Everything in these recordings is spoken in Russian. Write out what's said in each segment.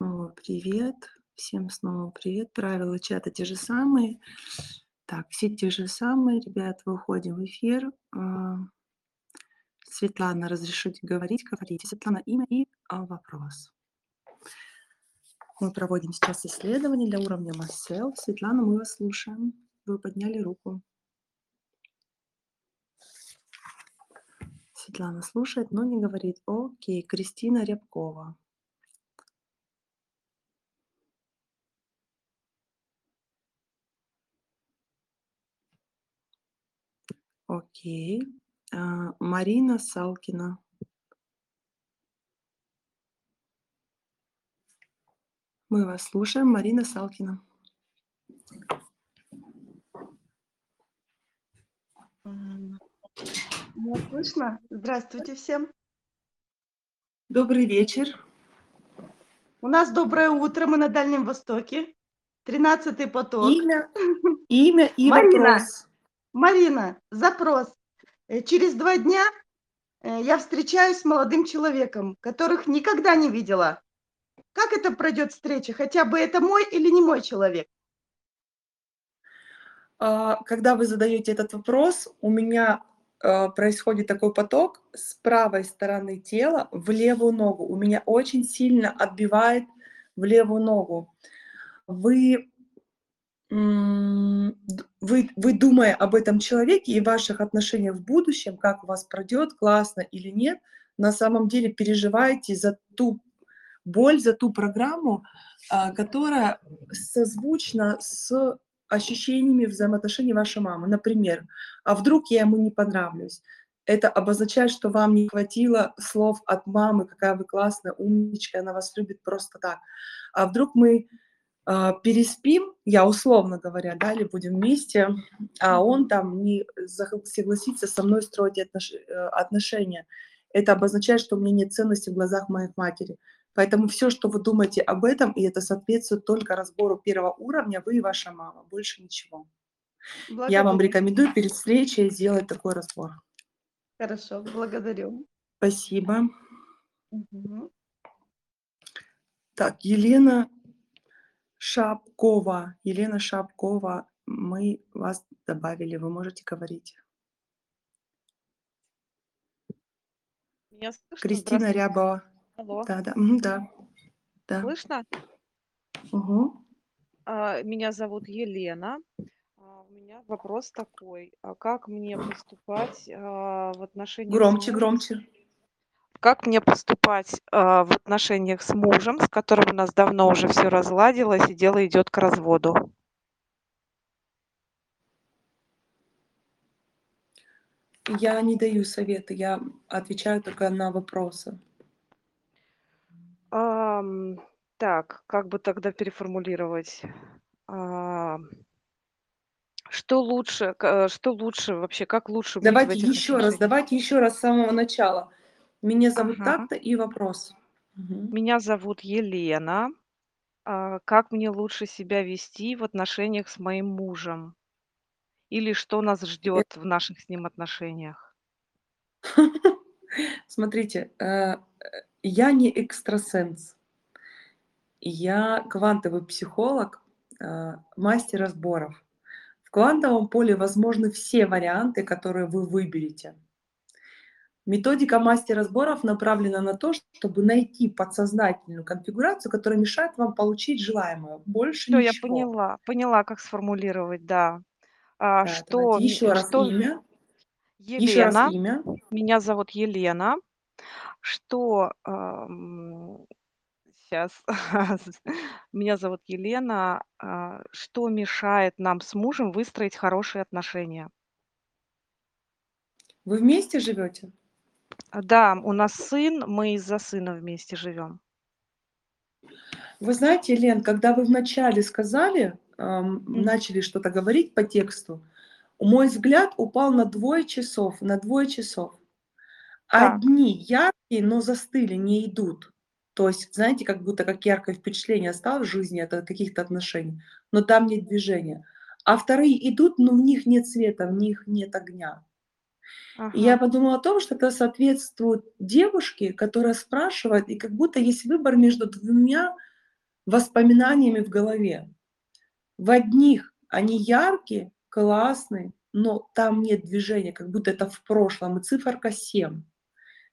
Снова привет. Всем снова привет. Правила чата те же самые. Так, все те же самые. Ребят, выходим в эфир. А, Светлана, разрешите говорить? Говорите. Светлана, имя и а, вопрос. Мы проводим сейчас исследование для уровня Марсел. Светлана, мы вас слушаем. Вы подняли руку. Светлана слушает, но не говорит. Окей, Кристина Рябкова. Окей. А, Марина Салкина. Мы вас слушаем. Марина Салкина. Слышно? Здравствуйте всем. Добрый вечер. У нас доброе утро, мы на Дальнем Востоке. Тринадцатый поток. Имя, имя и Марина. вопрос. Марина, запрос. Э, Через два дня э, я встречаюсь с молодым человеком, которых никогда не видела. Как это пройдет встреча? Хотя бы это мой или не мой человек? А, Когда вы задаете этот вопрос, у меня а, происходит такой поток с правой стороны тела в левую ногу. У меня очень сильно отбивает в левую ногу. Вы, вы, вы думая об этом человеке и ваших отношениях в будущем, как у вас пройдет, классно или нет, на самом деле переживаете за ту боль, за ту программу, а, которая созвучна с ощущениями взаимоотношений вашей мамы. Например, а вдруг я ему не понравлюсь? Это обозначает, что вам не хватило слов от мамы, какая вы классная, умничка, она вас любит просто так. А вдруг мы переспим, я условно говоря, да, или будем вместе, а он там не согласится со мной строить отнош- э, отношения. Это обозначает, что у меня нет ценности в глазах моей матери. Поэтому все, что вы думаете об этом, и это соответствует только разбору первого уровня, вы и ваша мама, больше ничего. Я вам Благодарю. рекомендую перед встречей сделать такой разбор. Хорошо, благодарю. Спасибо. Мгм. Так, Елена Шапкова. Елена Шапкова, мы вас добавили, вы можете говорить. Меня слышно? Кристина. Рябова. Алло, Да, да, да, да. слышно? А, Меня зовут Елена. А, У меня вопрос такой. А как мне поступать в отношениях с Громче, громче. Как мне поступать а, в отношениях с мужем, с которым у нас давно уже все разладилось и дело идет к разводу? Я не даю советы, я отвечаю только на вопросы. Ам, Так, как бы тогда переформулировать? А, Что лучше, к- э, что лучше вообще, как лучше быть в Давайте этих еще раз, отношениях? давайте еще раз с самого начала. Меня зовут Ага. так-то и вопрос. Мгм. Меня зовут Елена. А, Как мне лучше себя вести в отношениях с моим мужем? Или что нас Э, ждет в наших с ним отношениях? Смотрите, э, э, я не экстрасенс. Я квантовый психолог, э, мастер разборов. В квантовом поле возможны все варианты, которые вы выберете. Методика мастера разборов направлена на то, чтобы найти подсознательную конфигурацию, которая мешает вам получить желаемое. Больше Все, я ничего. поняла, поняла, как сформулировать, да. А, Да, Что, давайте еще раз что имя. Еще раз Елена, имя. меня зовут Елена, что сейчас, меня зовут Елена, а, что мешает нам с мужем выстроить хорошие отношения? Вы вместе живете? Да, у нас сын, мы из-за сына вместе живем. Вы знаете, Лен, когда вы вначале сказали, эм, начали что-то говорить по тексту, мой взгляд упал на двое часов, на двое часов. Одни яркие, но застыли, не идут. То есть, знаете, как будто как яркое впечатление осталось в жизни от каких-то отношений, но там нет движения. А вторые идут, но в них нет света, в них нет огня. И я Ага. подумала о том, что это соответствует девушке, которая спрашивает, и как будто есть выбор между двумя воспоминаниями в голове. В одних они яркие, классные, но там нет движения, как будто это в прошлом, и циферка 7.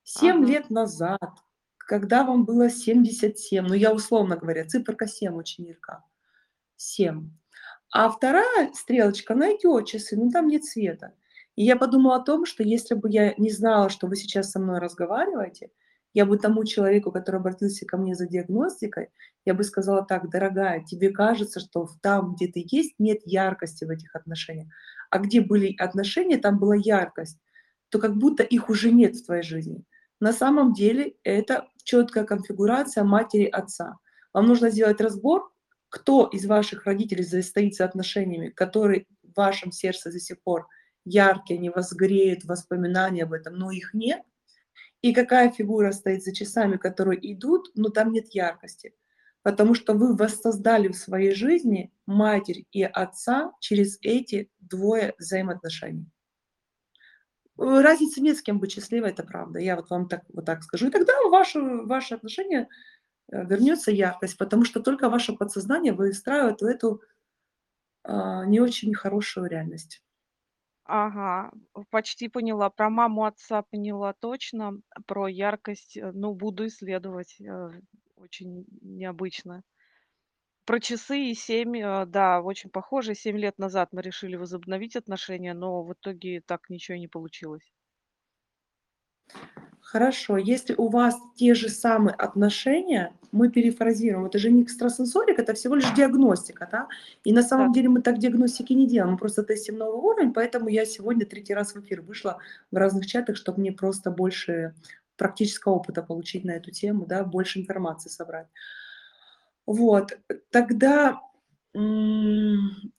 7 Ага. лет назад, когда вам было 77, ну я условно говоря, циферка 7 очень ярка. 7. А вторая стрелочка, она идет часы, но там нет света. И я подумала о том, что если бы я не знала, что вы сейчас со мной разговариваете, я бы тому человеку, который обратился ко мне за диагностикой, я бы сказала так: "Дорогая, тебе кажется, что там, где ты есть, нет яркости в этих отношениях, а где были отношения, там была яркость, то как будто их уже нет в твоей жизни". На самом деле это четкая конфигурация матери-отца. Вам нужно сделать разбор, кто из ваших родителей состоит за отношениями, которые в вашем сердце до сих пор яркие, они вас греют, воспоминания об этом, но их нет. И какая фигура стоит за часами, которые идут, но там нет яркости. Потому что вы воссоздали в своей жизни матерь и отца через эти двое взаимоотношений. Э, разницы нет, с кем быть счастливой, это правда. Я вот вам так вот так скажу. И тогда ваши ваши отношения, э, вернется яркость, потому что только ваше подсознание выстраивает в эту, а, не очень хорошую реальность. Ага, почти поняла. Про маму, отца поняла точно. Про яркость, э, ну, буду исследовать. Э, очень необычно. Про часы и 7, э, да, очень похоже. 7 лет назад мы решили возобновить отношения, но в итоге так ничего не получилось. Хорошо, если у вас те же самые отношения, мы перефразируем, это же не экстрасенсорика, это всего лишь диагностика, да? И на самом Да. деле мы так диагностики не делаем, мы просто тестим новый уровень, поэтому я сегодня третий раз в эфир вышла в разных чатах, чтобы мне просто больше практического опыта получить на эту тему, да, больше информации собрать. Вот, тогда,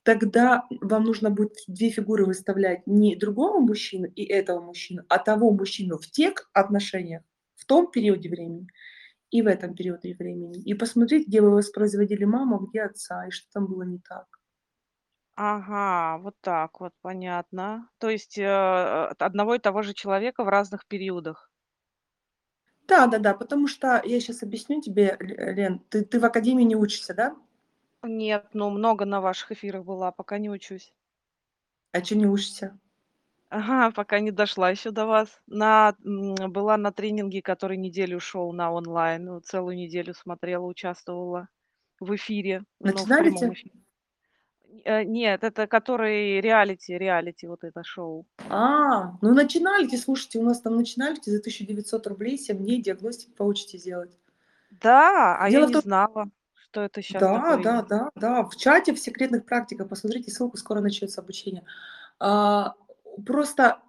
тогда вам нужно будет 2 фигуры выставлять не другого мужчину и этого мужчину, а того мужчину в тех отношениях, в том периоде времени и в этом периоде времени. И посмотреть, где вы воспроизводили маму, где отца, и что там было не так. Ага, вот так вот, понятно. То есть, э, от одного и того же человека в разных периодах. Да-да-да, потому что я щас объясню тебе, Ле Лен, ты ты в академии не учишься, да? Нет, ну, много на ваших эфирах была, пока не учусь. А чё не учишься? Ага, пока не дошла еще до вас. На м, была на тренинге, который неделю шел на онлайн. Ну, целую неделю смотрела, участвовала в эфире, ну, в прямом Начиналите? эфире. Э, нет, это который реалити реалити, вот это шоу. А, ну начиналити, слушайте, у нас там начиналити за 1900 рублей 7 дней диагностику получите делать. Да, а я Дело в не том знала, что это щас Да, такое да, есть. да, да, в чате в секретных практиках, посмотрите ссылку, скоро начнется обучение. А, просто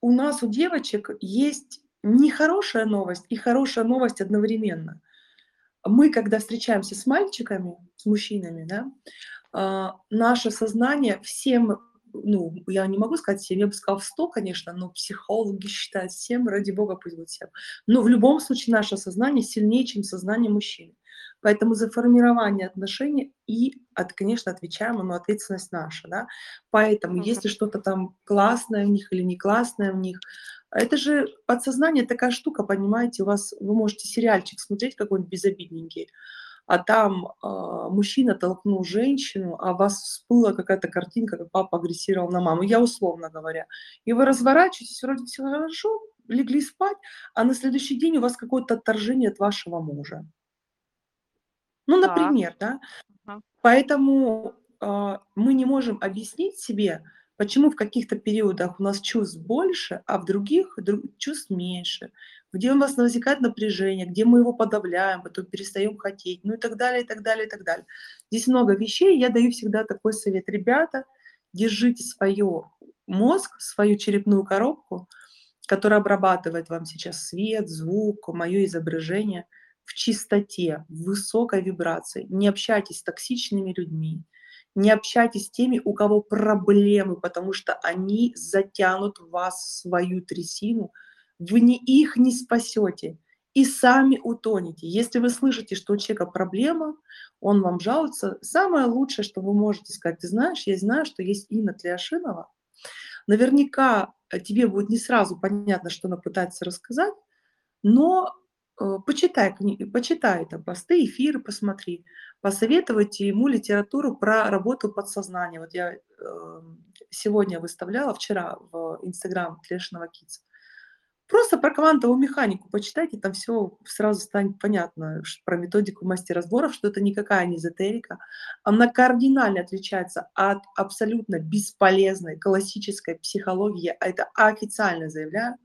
у нас, у девочек, есть нехорошая новость и хорошая новость одновременно. Мы, когда встречаемся с мальчиками, с мужчинами, да, а, наше сознание всем, ну, я не могу сказать всем, я бы сказала в 100, конечно, но психологи считают 7, ради бога, пусть будет 7. Но в любом случае наше сознание сильнее, чем сознание мужчины. Поэтому за формирование отношений и от конечно, отвечаем но ответственность наша, да. Поэтому Мгм. если что-то там классное в них или не классное в них, это же подсознание такая штука, понимаете. У вас вы можете сериальчик смотреть какой-нибудь безобидненький, а там, а, мужчина толкнул женщину, а у вас всплыла какая-то картинка, как папа агрессировал на маму. Я условно говоря. И вы разворачиваетесь, вроде всё хорошо, легли спать, а на следующий день у вас какое-то отторжение от вашего мужа. Ну, например, да. Ага. Поэтому, а, мы не можем объяснить себе, почему в каких-то периодах у нас чувств больше, а в других дру чувств меньше, где у нас возникает напряжение, где мы его подавляем, потом перестаем хотеть, ну и так далее, и так далее, и так далее. Здесь много вещей. Я даю всегда такой совет: ребята, держите свое мозг, свою черепную коробку, которая обрабатывает вам сейчас свет, звук, мое изображение, в чистоте, в высокой вибрации. Не общайтесь с токсичными людьми, не общайтесь с теми, у кого проблемы, потому что они затянут вас в свою трясину. Вы не их не спасете и сами утонете. Если вы слышите, что у человека проблема, он вам жалуется, самое лучшее, что вы можете сказать: "Ты знаешь, я знаю, что есть Инна Тлеашинова. Наверняка, э, тебе будет не сразу понятно, что она пытается рассказать, но почитай книги, почитай там посты, эфиры посмотри, посоветуйте ему литературу про работу подсознания. Вот я, эм, сегодня выставляла, вчера в "Инстаграм" Лешиного Kids. Просто про квантовую механику почитайте, там всё сразу станет понятно, про методику мастер-разборов, что это никакая не эзотерика. Она кардинально отличается от абсолютно бесполезной классической психологии. А это официально заявляю.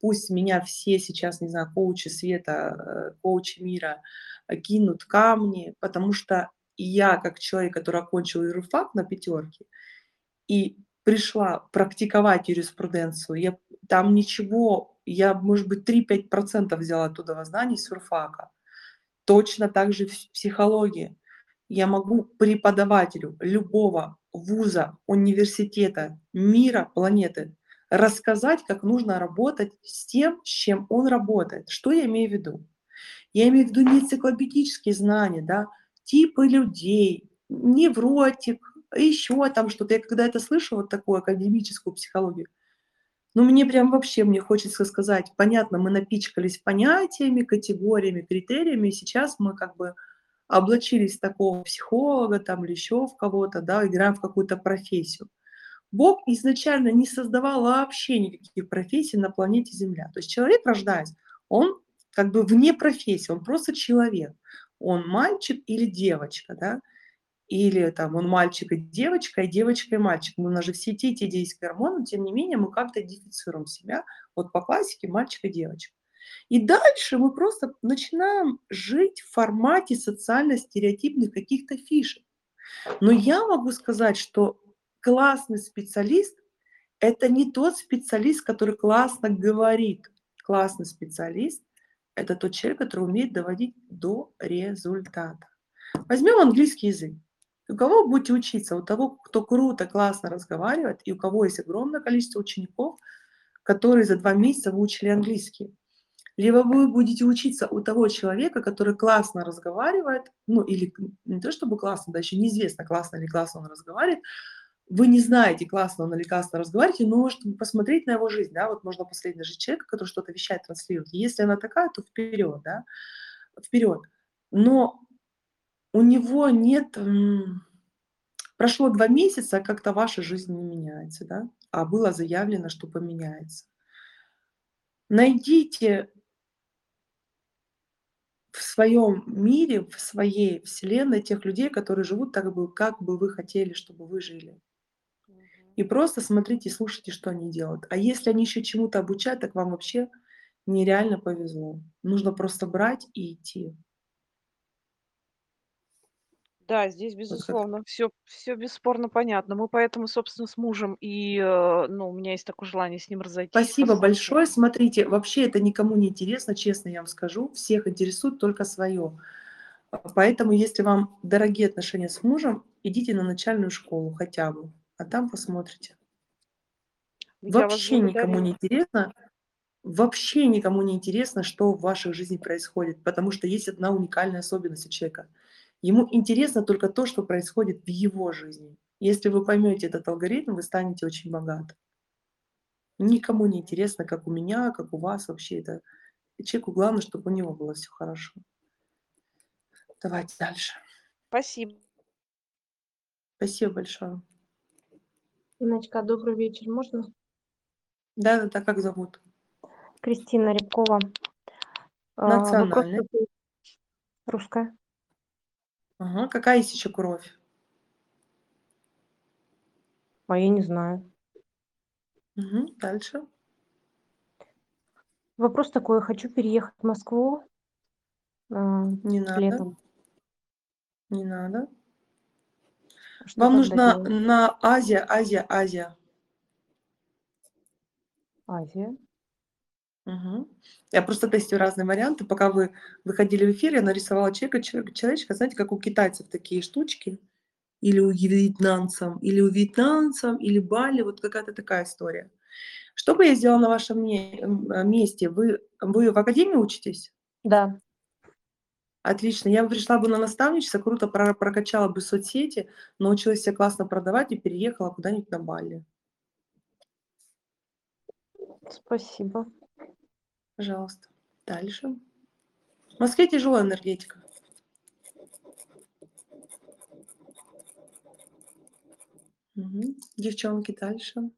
Пусть меня все сейчас, не знаю, коучи света, э, коучи мира, э, кинут камни, потому что я, как человек, который окончил юрфак на пятерке и пришла практиковать юриспруденцию, я там ничего я, может быть, 3-5 взяла оттуда знаний с юрфака. Точно так же в психологии. Я могу преподавателю любого вуза, университета, мира, планеты рассказать, как нужно работать с тем, с чем он работает. Что я имею в виду? Я имею в виду не энциклопедические знания, да, типы людей, невротик, еще там что-то. Я когда это слышу, вот такую академическую психологию, ну, мне прям вообще, мне хочется сказать, понятно, мы напичкались понятиями, категориями, критериями, и сейчас мы как бы облачились в такого психолога там или еще в кого-то, да, играем в какую-то профессию. Бог изначально не создавал вообще никаких профессий на планете Земля. То есть человек, рождаясь, он как бы вне профессии, он просто человек. Он мальчик или девочка, да, или там он мальчик и девочка, и девочка и мальчик. Но у нас же все те, те гормоны, тем не менее мы как-то идентифицируем себя. Вот по классике мальчик и девочка. И дальше мы просто начинаем жить в формате социально-стереотипных каких-то фишек. Но я могу сказать, что классный специалист– это не тот специалист, который классно говорит. Классный специалист – это тот человек, который умеет доводить до результата. Возьмем английский язык. У кого будете учиться? У того, кто круто, классно разговаривает, и у кого есть огромное количество учеников, которые за два месяца выучили английский. Либо вы будете учиться у того человека, который классно разговаривает, ну или не то чтобы классно, да еще неизвестно, классно или классно он разговаривает, вы не знаете, классно он или классно разговаривает, но можете посмотреть на его жизнь, да, вот можно посмотреть даже человека, который что-то вещает, транслирует. Если она такая, то вперед, да, вперед. Но у него нет... Прошло два месяца, а как-то ваша жизнь не меняется, да? А было заявлено, что поменяется. Найдите в своем мире, в своей вселенной тех людей, которые живут так бы, как бы вы хотели, чтобы вы жили. И просто смотрите, слушайте, что они делают. А если они еще чему-то обучают, так вам вообще нереально повезло. Нужно просто брать и идти. Да, здесь, безусловно, все все бесспорно понятно. Мы поэтому, собственно, с мужем и, э, ну, у меня есть такое желание с ним разойтись, Спасибо посмотрим. большое. Смотрите, вообще это никому не интересно, честно я вам скажу. Всех интересует только свое. Поэтому, если вам дорогие отношения с мужем, идите на начальную школу хотя бы, а там посмотрите. Я Вообще никому не интересно вообще никому не интересно, что в вашей жизни происходит, потому что есть одна уникальная особенность у человека. Ему интересно только то, что происходит в его жизни. Если вы поймете этот алгоритм, вы станете очень богаты. Никому не интересно, как у меня, как у вас вообще это. Человеку главное, чтобы у него было все хорошо. Давайте дальше. Спасибо. Спасибо большое. Инночка, добрый вечер. Можно? Да-да-да, как зовут? Кристина Рябкова. А, Вопрос. Русская. Ага. Какая есть еще кровь? А я не знаю. Мгм. Дальше. Вопрос такой. Хочу переехать в Москву а, Не надо, летом. не надо. Что Вам нужно делать? на Азия, Азия, Азия. Азия. Мгм. Я просто тестирую разные варианты. Пока вы выходили в эфир, я нарисовала человека, человека, человечка, знаете, как у китайцев такие штучки, или у вьетнамцев, или у вьетнамцев, или Бали, вот какая-то такая история. Что бы я сделала на вашем месте? Вы, вы в академии учитесь? Да. Отлично. Я бы пришла бы на наставничество, круто про- прокачала бы соцсети, научилась себя классно продавать и переехала куда-нибудь на Бали. Спасибо. Пожалуйста. Дальше. В Москве тяжелая энергетика. Мгм. Девчонки, дальше.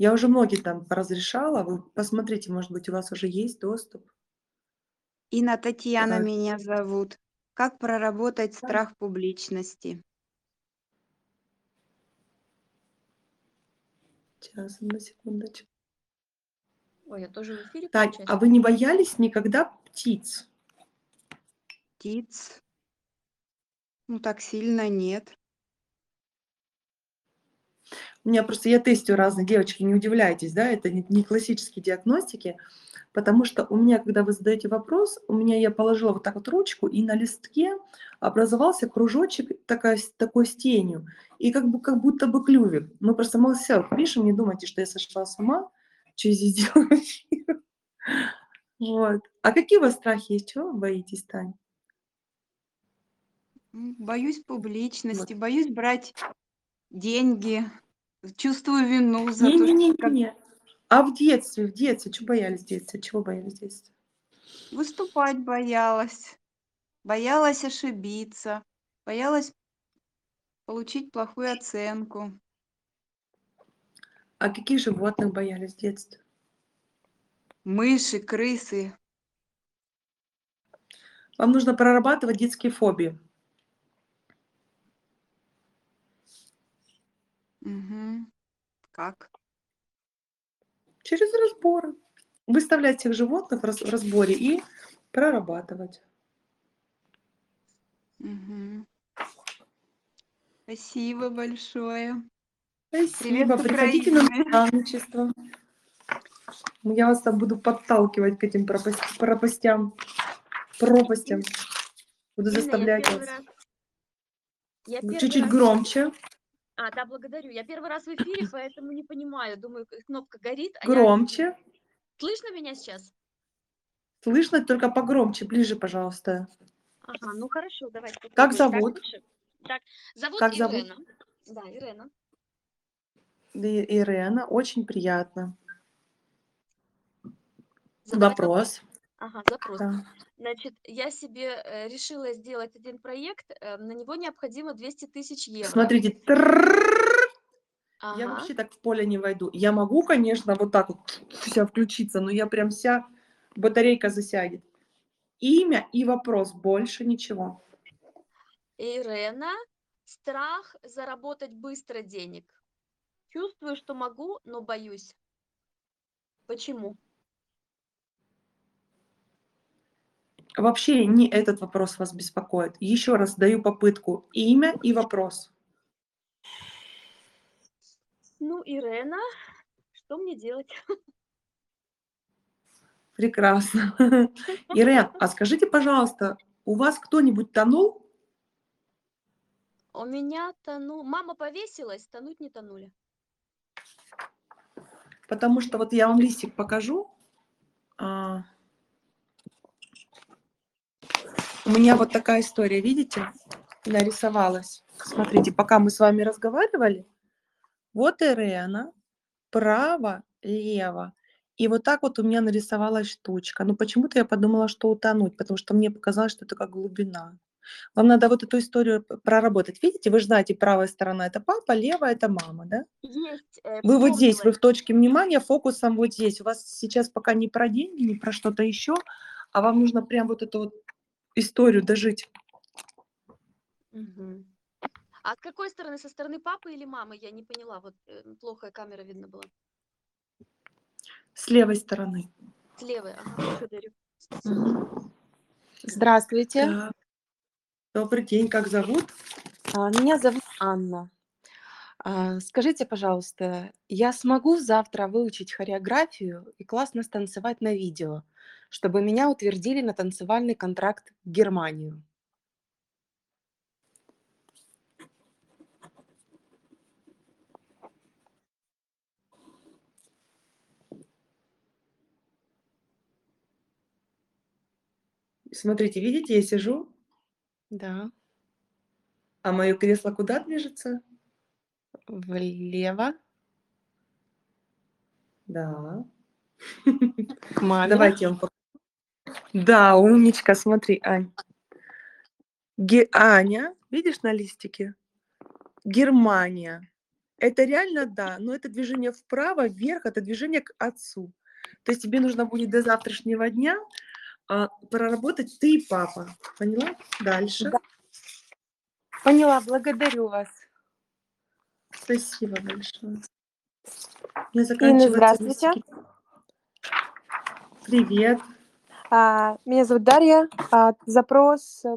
Я уже многие там разрешала. Вы посмотрите, может быть, у вас уже есть доступ. Инна Татьяна Так. меня зовут. Как проработать Да. страх публичности? Сейчас, одну секундочку. Ой, я тоже в эфире, Тань, получается? а вы не боялись никогда птиц? Птиц? Ну, так сильно нет. У меня просто, я тестю разные, девочки, не удивляйтесь, да, это не, не классические диагностики, потому что у меня, когда вы задаете вопрос, у меня я положила вот так вот ручку, и на листке образовался кружочек такая, такой с тенью, и как, бы, как будто бы клювик. Мы просто молселф пишем, не думайте, что я сошла с ума, что здесь делаю. Вот. А какие у вас страхи есть? Чего вы боитесь, Тань? Боюсь публичности, боюсь брать деньги, чувствую вину за то, что как Не-не-не-не. А в детстве, в детстве, чего боялись в детстве? Чего боялись в детстве? выступать боялась, боялась ошибиться, боялась получить плохую оценку. А каких животных боялись в детстве? Мыши, крысы. Вам нужно прорабатывать детские фобии. Мгм. Как? Через разборы. Выставлять всех животных в раз- в разборе и прорабатывать. Мгм. Спасибо большое. Спасибо. с Приходите на наставничество. Я вас там буду подталкивать к этим пропасть- пропастям, пропастям. Буду заставлять вас. Чуть-чуть громче. А, да, благодарю. Я первый раз в эфире, поэтому не понимаю. Думаю, кнопка горит. а я- Громче. Слышно меня сейчас? Слышно, только погромче, ближе, пожалуйста. Ага, ну хорошо, давайте Как попробуем. Так зовут? Так, зовут Как зовут? Ирена. Да, Ирена. И- Ирена, очень приятно. Задавать Вопрос. Ага, запрос. Да. Значит, я себе э, решила сделать один проект. э, на него необходимо 200 тысяч евро. Смотрите. тррррррр. Я Ага. вообще так в поле не войду. Я могу, конечно, вот так вот вся включиться, но я прям вся батарейка засядет. Имя и вопрос, больше ничего. Ирена, страх заработать быстро денег. Чувствую, что могу, но боюсь. Почему? Вообще не этот вопрос вас беспокоит. Еще раз даю попытку. Имя и вопрос. Ну, Ирена, что мне делать? Прекрасно. Ирен, а скажите, пожалуйста, у вас кто-нибудь тонул? У меня тону... Мама повесилась, тонуть не тонули. Потому что вот я вам листик покажу. А, У меня вот такая история, видите, нарисовалась. Смотрите, пока мы с вами разговаривали, вот Ирена, право, лево. И вот так вот у меня нарисовалась штучка. Но почему-то я подумала, что утонуть, потому что мне показалось, что это как глубина. Вам надо вот эту историю проработать. Видите, вы же знаете, правая сторона это папа, левая это мама, да? Есть. э, Вы вот здесь, вы в точке внимания, фокусом вот здесь. У вас сейчас пока не про деньги, не про что-то еще, а вам нужно прям вот эту вот историю дожить. Мгм. А от какой стороны? Со стороны папы или мамы? Я не поняла. Вот э, плохо камера видно была. С левой стороны. С левой. Ага. Здравствуйте. Так. Добрый день, как зовут? А, Меня зовут Анна. А, Скажите, пожалуйста, я смогу завтра выучить хореографию и классно станцевать на видео, чтобы меня утвердили на танцевальный контракт в Германию? Смотрите, видите, я сижу, Да. а мое кресло куда движется? Влево. Да. К маме. Давайте я вам Да, умничка, смотри, Ань. Ге Аня, видишь на листике? Германия. Это реально да, но это движение вправо, вверх, это движение к отцу. То есть тебе нужно будет до завтрашнего дня, а, проработать ты и папа. Поняла? Дальше. Да. Поняла, благодарю вас. Спасибо большое. Не Инна, заканчивается здравствуйте. листики. Привет. А, Меня зовут Дарья. А, Запрос, э,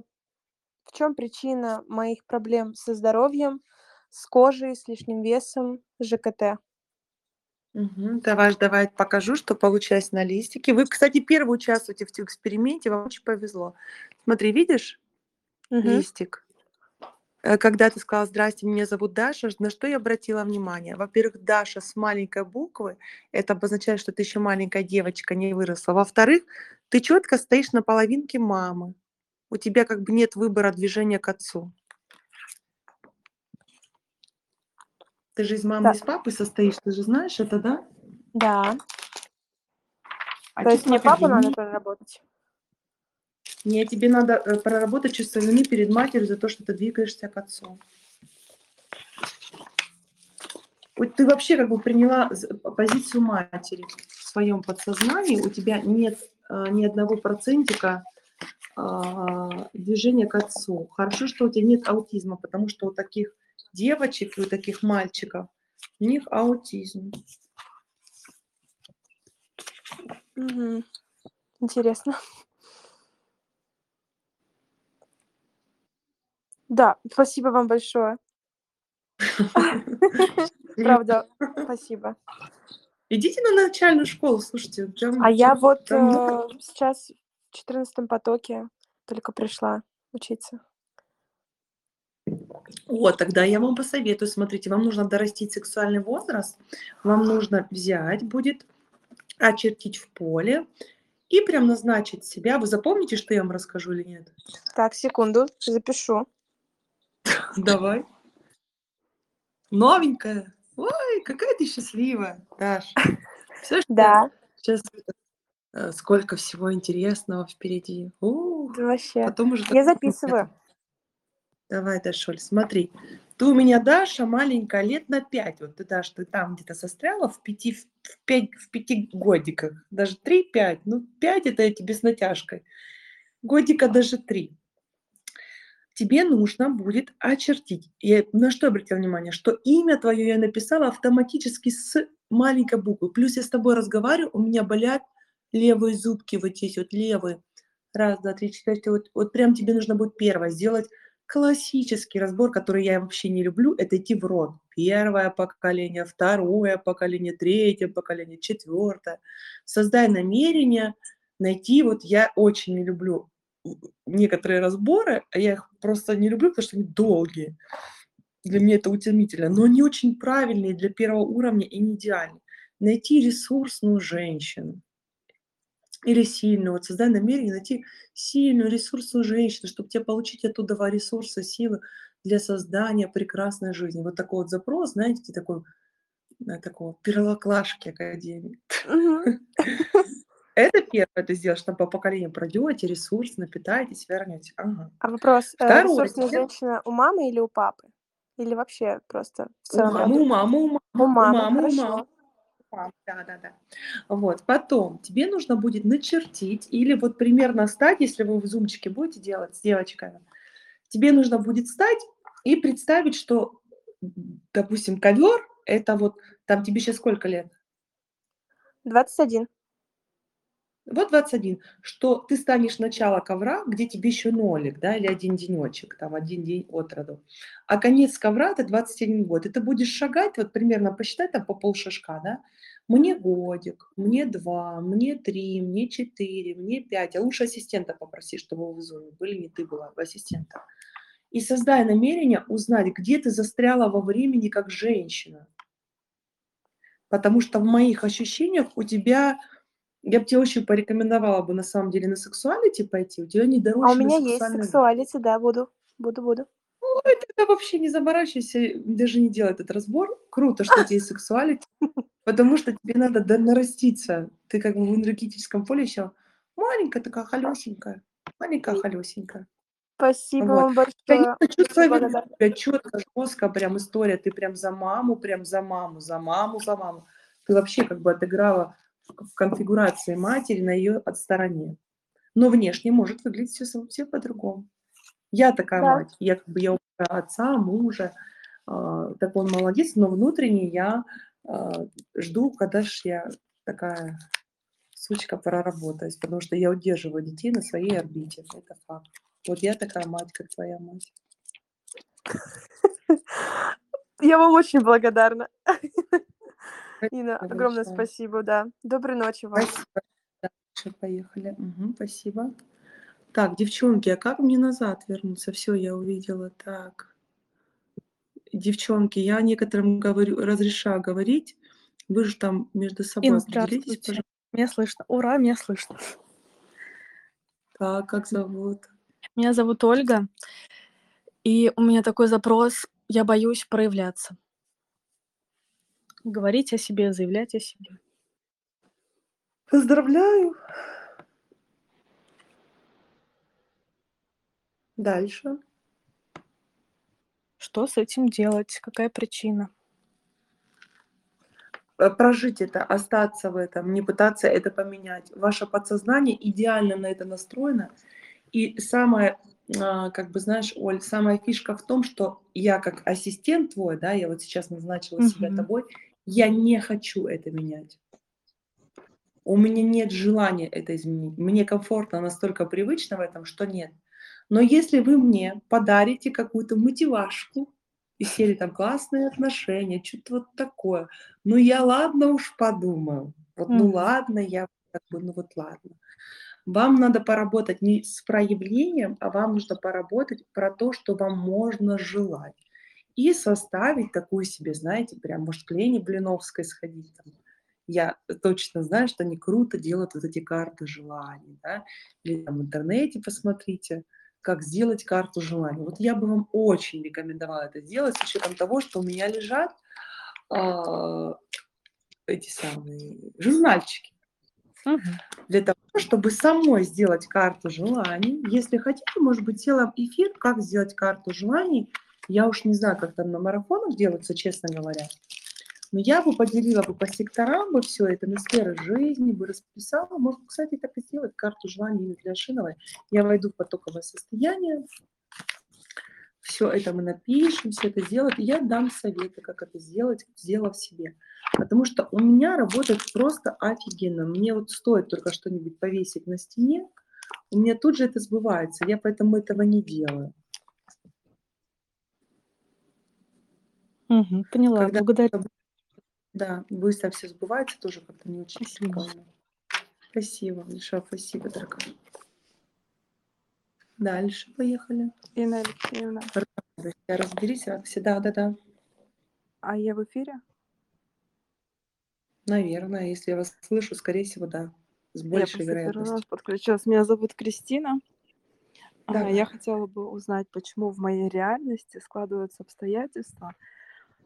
в чем причина моих проблем со здоровьем, с кожей, с лишним весом, с ЖКТ? Мгм. Давай, давай покажу, что получилось на листике. Вы, кстати, первый участвуете в тем эксперименте, вам очень повезло. Смотри, видишь Мгм. листик? Э, Когда ты сказала «Здрасте, меня зовут Даша», на что я обратила внимание? Во-первых, Даша с маленькой буквы, это обозначает, что ты еще маленькая девочка, не выросла. Во-вторых, ты четко стоишь на половинке мамы. У тебя как бы нет выбора движения к отцу. Ты же из мамы Да. и с папы состоишь, ты же знаешь это, да? Да. А То есть мне папу надо проработать? Нет, тебе надо э, проработать чувство вины перед матерью за то, что ты двигаешься к отцу. Вот ты вообще как бы приняла позицию матери в своем подсознании, у тебя нет ни одного процентика а, движения к отцу. Хорошо, что у тебя нет аутизма, потому что у таких девочек и у таких мальчиков у них аутизм. Интересно. Да, спасибо вам большое. Правда, спасибо. Идите на начальную школу, слушайте. прям А я вот там много э, сейчас в четырнадцатом потоке только пришла учиться. Вот, тогда я вам посоветую, смотрите, вам нужно дорастить сексуальный возраст, вам нужно взять будет, очертить в поле и прям назначить себя. Вы запомните, что я вам расскажу или нет? Так, секунду, запишу. Давай. Новенькая. Какая ты счастливая, Даш. Все, что Да, сейчас э, сколько всего интересного впереди. Ух, да вообще. потом уже Я записываю. Давай, Дашуль, смотри. Ты у меня Даша маленькая, лет на пять. Вот ты, Даш, ты там где-то застряла в пяти, в пять, в пяти годиках. Даже три-пять. Ну, пять это я тебе с натяжкой. Годика даже три. Тебе нужно будет очертить. Я на что обратила внимание? Что имя твое я написала автоматически с маленькой буквы. Плюс я с тобой разговариваю, у меня болят левые зубки вот здесь, вот левые. Раз, два, три, четыре. Вот, вот прям тебе нужно будет первое сделать классический разбор, который я вообще не люблю, это идти в род. Первое поколение, второе поколение, третье поколение, четвертое. Создай намерение найти, вот я очень не люблю некоторые разборы, а я их просто не люблю, потому что они долгие. Для меня это утомительно, но они очень правильные для первого уровня и не идеальны. Найти ресурсную женщину или сильную, вот создай намерение найти сильную ресурсную женщину, чтобы тебе получить оттуда ресурсы, силы для создания прекрасной жизни. Вот такой вот запрос, знаете, такой э, такого первоклашки академии. Это первое ты сделаешь, там по поколению пройдете, ресурс, напитаетесь, вернете. Ага. А вопрос, э, Второе, ресурсная тебе- женщина у мамы или у папы? Или вообще просто в У целом? мамы, у мамы, у мамы, У у мамы, мамы, у мамы. Да, да, да. Вот, потом тебе нужно будет начертить или вот примерно стать, если вы в зумчике будете делать с девочками, тебе нужно будет стать и представить, что, допустим, ковер, это вот, там тебе сейчас сколько лет? 21. Вот 21, что ты станешь начало ковра, где тебе еще нолик, да, или один денечек, там один день от роду. А конец ковра это 21 год. И ты будешь шагать, вот примерно посчитай там по полшажка, да, мне годик, мне два, мне три, мне четыре, мне пять. А лучше ассистента попроси, чтобы в зоне были, не ты была, ассистента. И создай намерение узнать, где ты застряла во времени как женщина. Потому что в моих ощущениях у тебя, я бы тебе очень порекомендовала бы на самом деле на сексуалити пойти, у тебя А у меня есть сексуалити, да, буду. Буду, буду. Ой, тогда вообще не заморачивайся, даже не делай этот разбор. Круто, что у тебя есть сексуалити. Потому что тебе надо нараститься. Ты как бы в энергетическом поле еще маленькая такая, холёсенькая, маленькая, холёсенькая. Спасибо Вот. вам большое. Конечно, чувство вины чётко, жёстко прям история. Ты прям за маму, прям за маму, за маму, за маму. Ты вообще как бы отыграла в конфигурации матери на от стороне. Но внешне может выглядеть всё совсем по-другому. Я такая Да. мать. Я как бы я отца, мужа, а, такой он молодец, но внутренне я, а, жду, когда ж я такая сучка проработаюсь, потому что я удерживаю детей на своей орбите. Это факт. Вот я такая мать, как твоя мать. Я вам очень благодарна. Спасибо огромное спасибо, да. Доброй ночи вам. Спасибо. Дальше поехали. Мгм, спасибо. Так, девчонки, а как мне назад вернуться? Всё, я увидела. Так. Девчонки, я некоторым говорю разрешаю говорить. Вы же там между собой определитесь, здравствуйте. пожалуйста. Меня слышно. Ура, меня слышно. Так, как зовут? Меня зовут Ольга. И у меня такой запрос: я боюсь проявляться. Говорить о себе, заявлять о себе. Поздравляю. Дальше. Что с этим делать? Какая причина? Э, прожить это, остаться в этом, не пытаться это поменять. Ваше подсознание идеально на это настроено. И самое, а, как бы, знаешь, Оль, самая фишка в том, что я как ассистент твой, да, я вот сейчас назначила себя Мгм. тобой, я не хочу это менять. У меня нет желания это изменить. Мне комфортно, настолько привычно в этом, что нет. Но если вы мне подарите какую-то мотивашку из серии там "классные отношения", чё-то вот такое, ну я ладно уж подумаю. Вот ну Мгм. ладно, я как бы, ну вот ладно. Вам надо поработать не с проявлением, а вам нужно поработать про то, что вам можно желать. И составить такую себе, знаете, прям, может, к Лене Блиновской сходить там. Я точно знаю, что они круто делают вот эти карты желаний, да. Или там в интернете посмотрите, как сделать карту желаний. Вот я бы вам очень рекомендовала это сделать с учетом того, что у меня лежат, а, эти самые журнальчики. Для того, чтобы самой сделать карту желаний. Если хотите, может быть, сделаем эфир, как сделать карту желаний. Я уж не знаю, как там на марафонах делается, честно говоря. Но я бы поделила бы по секторам бы всё это, на сферы жизни бы расписала. Можно, кстати, так и сделать карту желаний Инны Пляшиновой. Я войду в потоковое состояние. Всё это мы напишем, всё это сделать. Я дам советы, как это сделать, сделав себе. Потому что у меня работает просто офигенно. Мне вот стоит только что-нибудь повесить на стене, у меня тут же это сбывается. Я поэтому этого не делаю. Мгм. Поняла. Когда Благодарю. да, быстро всё сбывается, тоже как-то не очень Спасибо. прикольно. Спасибо большое, спасибо, дорогая. Дальше поехали. Инна Алексеевна, Радость, разберись, радуйся. Да-да-да. а я в эфире? Наверное, если я вас слышу, скорее всего, да. С Я большей просто первый раз вероятностью. подключилась. Меня зовут Кристина. А, Давай. я хотела бы узнать, почему в моей реальности складываются обстоятельства,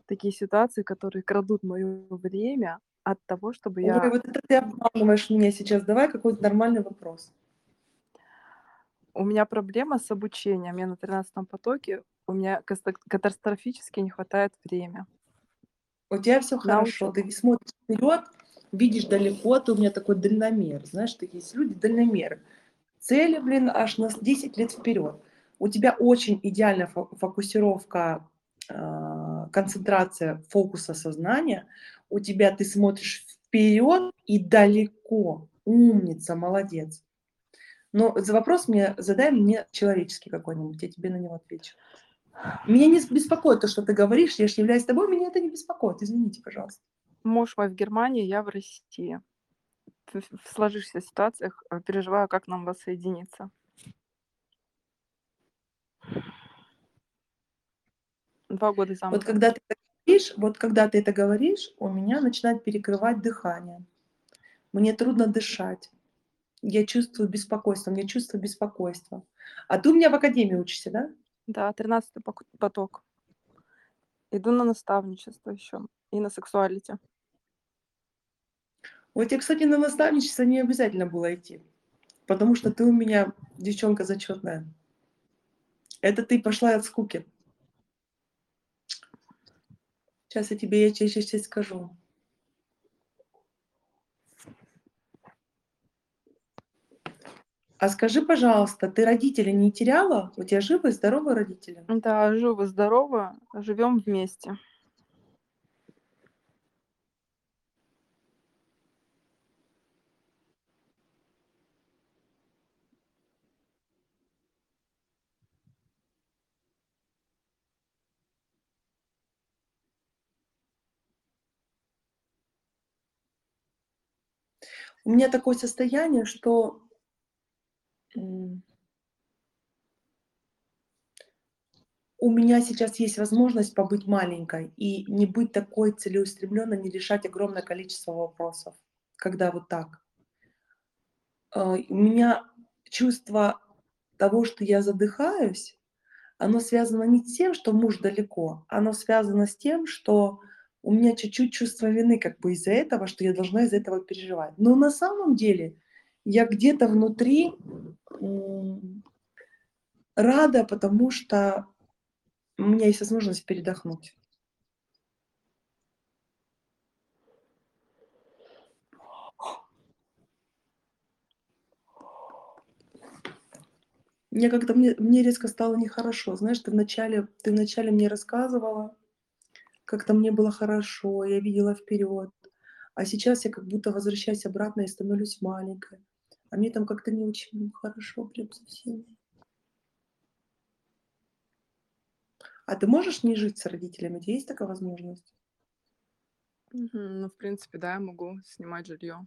такие ситуации, которые крадут моё время от того, чтобы Ой, я вот это ты обманываешь меня сейчас. Давай какой-то нормальный вопрос. У меня проблема с обучением. Я на 13 потоке. У меня катастрофически не хватает время. У тебя На хорошо. Ты смотришь вперёд, видишь далеко. Ты у меня такой дальномер. Знаешь, такие есть люди дальномеры. Цели, блин, аж на с 10 лет вперёд. У тебя очень идеальная фо фокусировка, концентрация фокуса сознания. У тебя ты смотришь вперёд и далеко. Умница, молодец. Но за вопрос мне задай мне человеческий какой-нибудь, я тебе на него отвечу. Меня не беспокоит то, что ты говоришь. Я ж являюсь тобой, меня это не беспокоит. Извините, пожалуйста. Муж мой в Германии, я в России. В сложившихся ситуациях, э, переживаю, как нам воссоединиться. 2 года Вот замужем. когда ты это говоришь вот когда ты это говоришь, у меня начинает перекрывать дыхание. Мне трудно дышать. Я чувствую беспокойство, у меня чувство беспокойства. А ты у меня в академии учишься, да? Да, 13 пок поток. Иду на наставничество ещё и на сексуалити. Вот тебе, кстати, на наставничество не обязательно было идти, потому что ты у меня девчонка зачетная. Это ты пошла от скуки. Сейчас я тебе я сейчас скажу. А скажи, пожалуйста, ты родителей не теряла? У тебя живы, здоровы родители? Да, живы-здоровы, живем вместе. У меня такое состояние, что у меня сейчас есть возможность побыть маленькой и не быть такой целеустремленной, не решать огромное количество вопросов, когда вот так. А, У меня чувство того, что я задыхаюсь, оно связано не с тем, что муж далеко, оно связано с тем, что у меня чуть-чуть чувство вины как бы из-за этого, что я должна из-за этого переживать. Но на самом деле я где-то внутри рада, потому что у меня есть возможность передохнуть. Мне как-то мне, мне резко стало нехорошо. Знаешь, ты вначале, ты вначале мне рассказывала, как-то мне было хорошо, я видела вперед. А сейчас я как будто возвращаюсь обратно и становлюсь маленькой. А мне там как-то не очень хорошо, прям совсем. А ты можешь не жить с родителями? У тебя есть такая возможность? Ну, в принципе, да, я могу снимать жилье.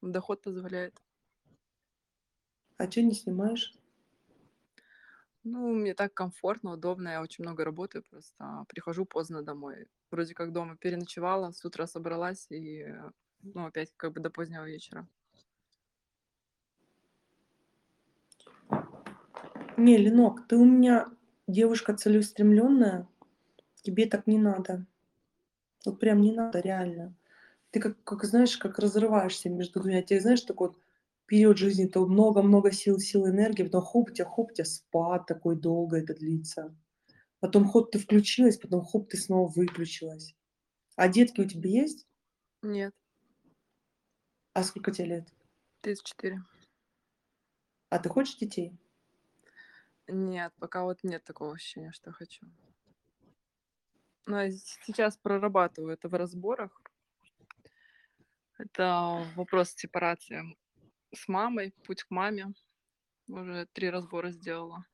Доход позволяет. А что не снимаешь? Ну, мне так комфортно, удобно. Я очень много работаю, просто прихожу поздно домой. Вроде как дома переночевала, с утра собралась и, э, ну, опять как бы до позднего вечера. Не, Ленок, ты у меня девушка целеустремленная, тебе так не надо. Вот прям не надо, реально. Ты как, как знаешь, как разрываешься между двумя. Тебе знаешь, такой вот период жизни, то много-много сил, сил, энергии, потом хоп, тебя, хоп, тебя спад такой долго это длится. Потом хоп, ты включилась, потом хоп, ты снова выключилась. А детки у тебя есть? Нет, А сколько тебе лет? 34. А ты хочешь детей? Нет, пока вот нет такого ощущения, что хочу. Но я сейчас прорабатываю это в разборах. Это вопрос сепарации с мамой, путь к маме. Уже три разбора сделала.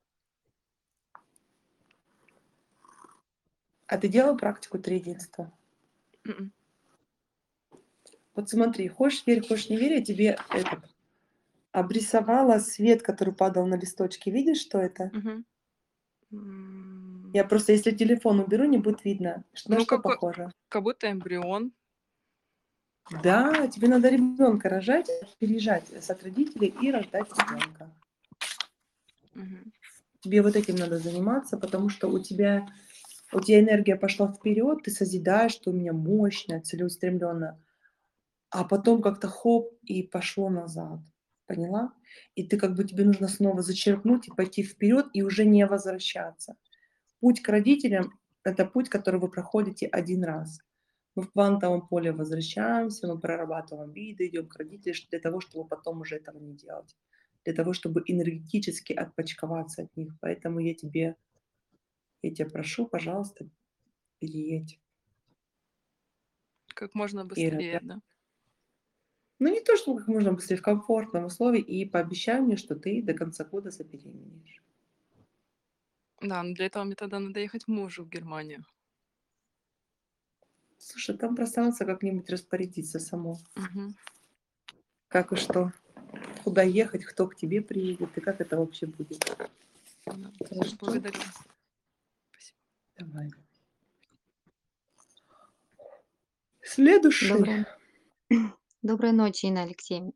А ты делала практику триединства? Мгм. Вот смотри, хочешь верь, хочешь не верь, я тебе этот, обрисовала свет, который падал на листочки. Видишь, что это? М, Я просто, если телефон уберу, не будет видно. На Ну, что какой- похоже? Как будто эмбрион. Да, тебе надо ребенка рожать, переезжать от родителей и рождать ребенка. Мгм. Тебе вот этим надо заниматься, потому что у тебя, у тебя энергия пошла вперед, ты созидаешь, что у меня мощная, целеустремленная, а потом как-то хоп и пошло назад. Поняла? И ты как бы тебе нужно снова зачерпнуть и пойти вперед и уже не возвращаться. Путь к родителям – это путь, который вы проходите один раз. Мы в квантовом поле возвращаемся, мы прорабатываем виды, идем к родителям для того, чтобы потом уже этого не делать. Для того, чтобы энергетически отпочковаться от них. Поэтому я тебе, я тебя прошу, пожалуйста, переедь. Как можно быстрее, рожать. да? Ну, не то, что как можно быстрее, в комфортном условии, и пообещай мне, что ты до конца года забеременеешь. Да, но для этого мне тогда надо ехать мужу в Германию. Слушай, там пространство как-нибудь распорядится само. Мгм. Как и что. Куда ехать, кто к тебе приедет, и как это вообще будет. Хорошо? Благодарю. Спасибо. Давай. Следующий. Доброй, доброй ночи, Инна Алексеевна.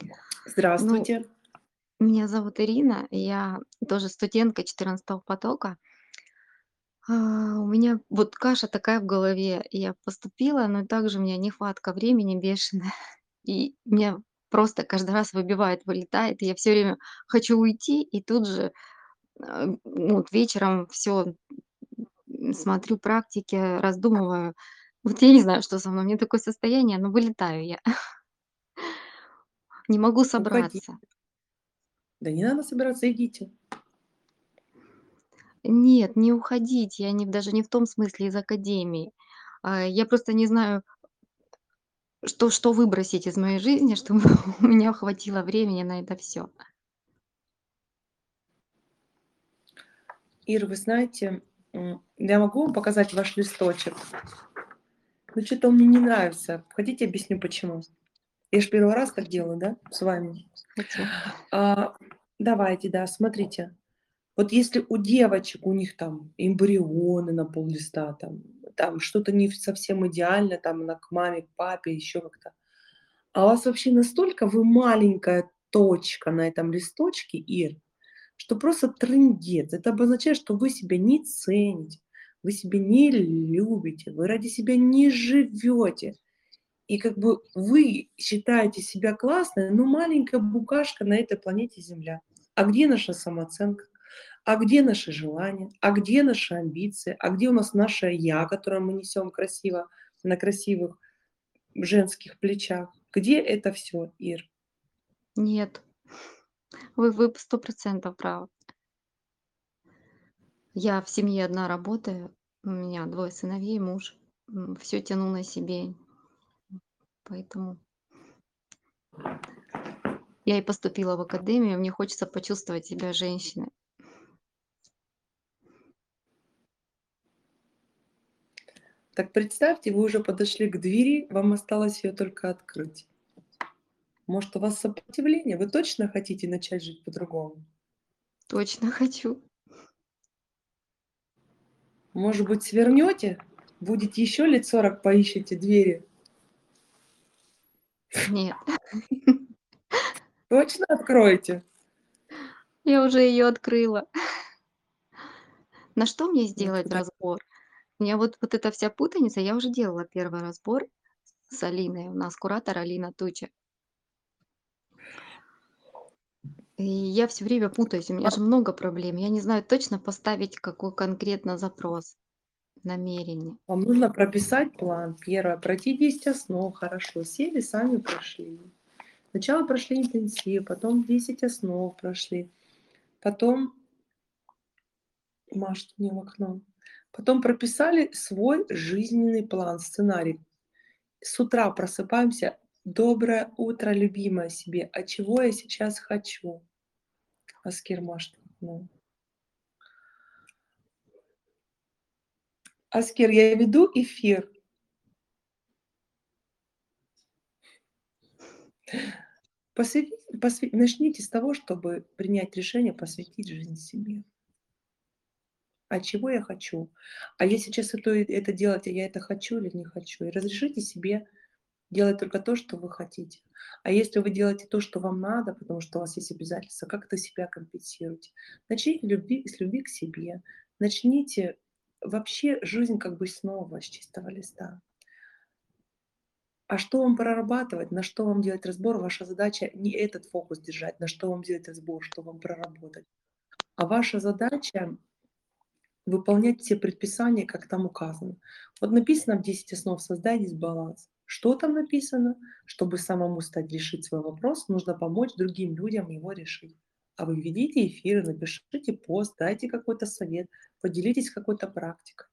Ну, Здравствуйте. меня зовут Ирина, я тоже студентка 14 потока. А, у меня вот каша такая в голове. Я поступила, но также у меня нехватка времени бешеная. И меня просто каждый раз выбивает, вылетает. И я все время хочу уйти, и тут же, а, ну, вот вечером все смотрю практики, раздумываю. Вот я не знаю, что со мной. У меня такое состояние, но вылетаю я. Не могу Уходи. собраться. Да не надо собираться, идите. Нет, не уходить. Я не даже не в том смысле из академии. А, я просто не знаю, что что выбросить из моей жизни, чтобы у меня хватило времени на это все. Ира, вы знаете, м, я могу вам показать ваш листочек? Ну, что-то он мне не нравится. Хотите, объясню, почему? Я же первый раз так делаю, да, с вами? Хочу. А, давайте, да, смотрите. Вот если у девочек, у них там эмбрионы на пол листа, там, там что-то не совсем идеально, там она к маме, к папе, еще как-то. А у вас вообще настолько вы маленькая точка на этом листочке, Ир, что просто трындец. Это обозначает, что вы себя не цените, вы себя не любите, вы ради себя не живете. И как бы вы считаете себя классной, но маленькая букашка на этой планете Земля. А где наша самооценка? А где наши желания? А где наши амбиции? А где у нас наше «я», которое мы несем красиво на красивых женских плечах? Где это все, Ир? Нет. Вы вы сто процентов правы. Я в семье одна работаю. У меня двое сыновей, муж. Все тяну на себе. Поэтому я и поступила в академию. Мне хочется почувствовать себя женщиной. Так представьте, вы уже подошли к двери, вам осталось ее только открыть. Может, у вас сопротивление? Вы точно хотите начать жить по-другому? Точно хочу. Может быть, свернете? Будете еще лет 40 поищите двери? Нет. Точно откроете? Я уже ее открыла. На что мне сделать разбор? Меня вот вот эта вся путаница. Я уже делала первый разбор с Алиной. У нас куратор Алина Туча. И я все время путаюсь. У меня же много проблем. Я не знаю точно поставить какой конкретно запрос, намерение. Вам нужно прописать план. Первое, пройти 10 основ. Хорошо. Сели, сами прошли. Сначала прошли интенсив, потом 10 основ прошли. Потом Маш, не в окно. Потом прописали свой жизненный план, сценарий. С утра просыпаемся. Доброе утро, любимая себе. А чего я сейчас хочу? Аскер Маш, ну. Аскер, я веду эфир. Посвяти, посвя- начните с того, чтобы принять решение посвятить жизнь себе. А чего я хочу? А я сейчас это, это делать, а я это хочу или не хочу? И разрешите себе делать только то, что вы хотите. А если вы делаете то, что вам надо, потому что у вас есть обязательства, как это себя компенсируете? Начните любви, с любви к себе. Начните вообще жизнь как бы снова с чистого листа. А что вам прорабатывать, на что вам делать разбор? Ваша задача не этот фокус держать, на что вам делать разбор, что вам проработать. А ваша задача выполнять все предписания, как там указано. Вот написано в 10 основ «Создай дисбаланс». Что там написано? Чтобы самому стать решить свой вопрос, нужно помочь другим людям его решить. А вы ведите эфиры, напишите пост, дайте какой-то совет, поделитесь какой-то практикой,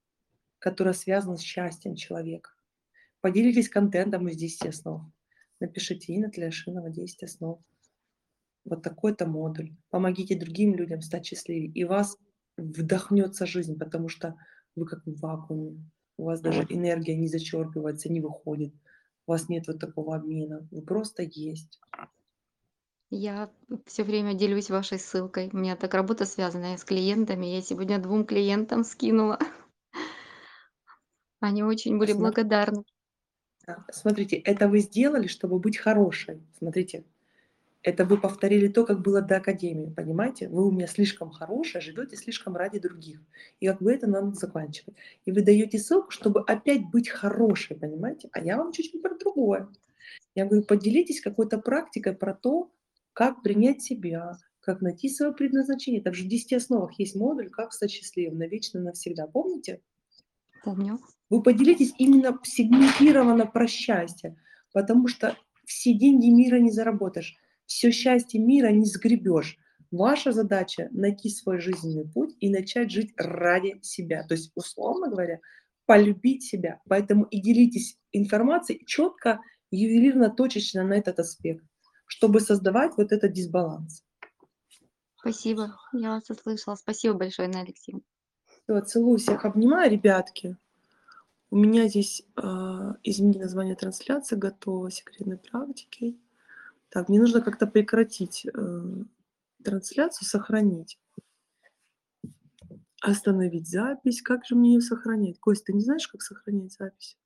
которая связана с счастьем человека. Поделитесь контентом из 10 основ. Напишите Инна Тляшинова 10 основ. Вот такой-то модуль. Помогите другим людям стать счастливее. И вас вдохнется жизнь, потому что вы как в вакууме. У вас даже энергия не зачерпывается, не выходит. У вас нет вот такого обмена. Вы просто есть. Я все время делюсь вашей ссылкой. У меня так работа связана с клиентами. Я сегодня двум клиентам скинула. Они очень были Посмотри. благодарны. Да, Смотрите, это вы сделали, чтобы быть хорошей. Смотрите, Это вы повторили то, как было до академии, понимаете? Вы у меня слишком хорошая, живете слишком ради других. И как бы это надо заканчивать. И вы даете ссылку, чтобы опять быть хорошей, понимаете? А я вам чуть-чуть про другое. Я говорю, поделитесь какой-то практикой про то, как принять себя, как найти свое предназначение. Также в 10 основах есть модуль «Как стать счастливым навечно навсегда». Помните? Помню. Вы поделитесь именно сегментированно про счастье, потому что все деньги мира не заработаешь, все счастье мира не сгребешь. Ваша задача найти свой жизненный путь и начать жить ради себя. То есть, условно говоря, полюбить себя. Поэтому и делитесь информацией четко, ювелирно, точечно на этот аспект, чтобы создавать вот этот дисбаланс. Спасибо, я вас услышала. Спасибо большое, Инна Алексеевна. Всё, целую всех, обнимаю, ребятки. У меня здесь а, измени название трансляции, готово секретной практики. Так, мне нужно как-то прекратить э, трансляцию, сохранить. Остановить запись. Как же мне ее сохранять? Кость, ты не знаешь, как сохранять запись?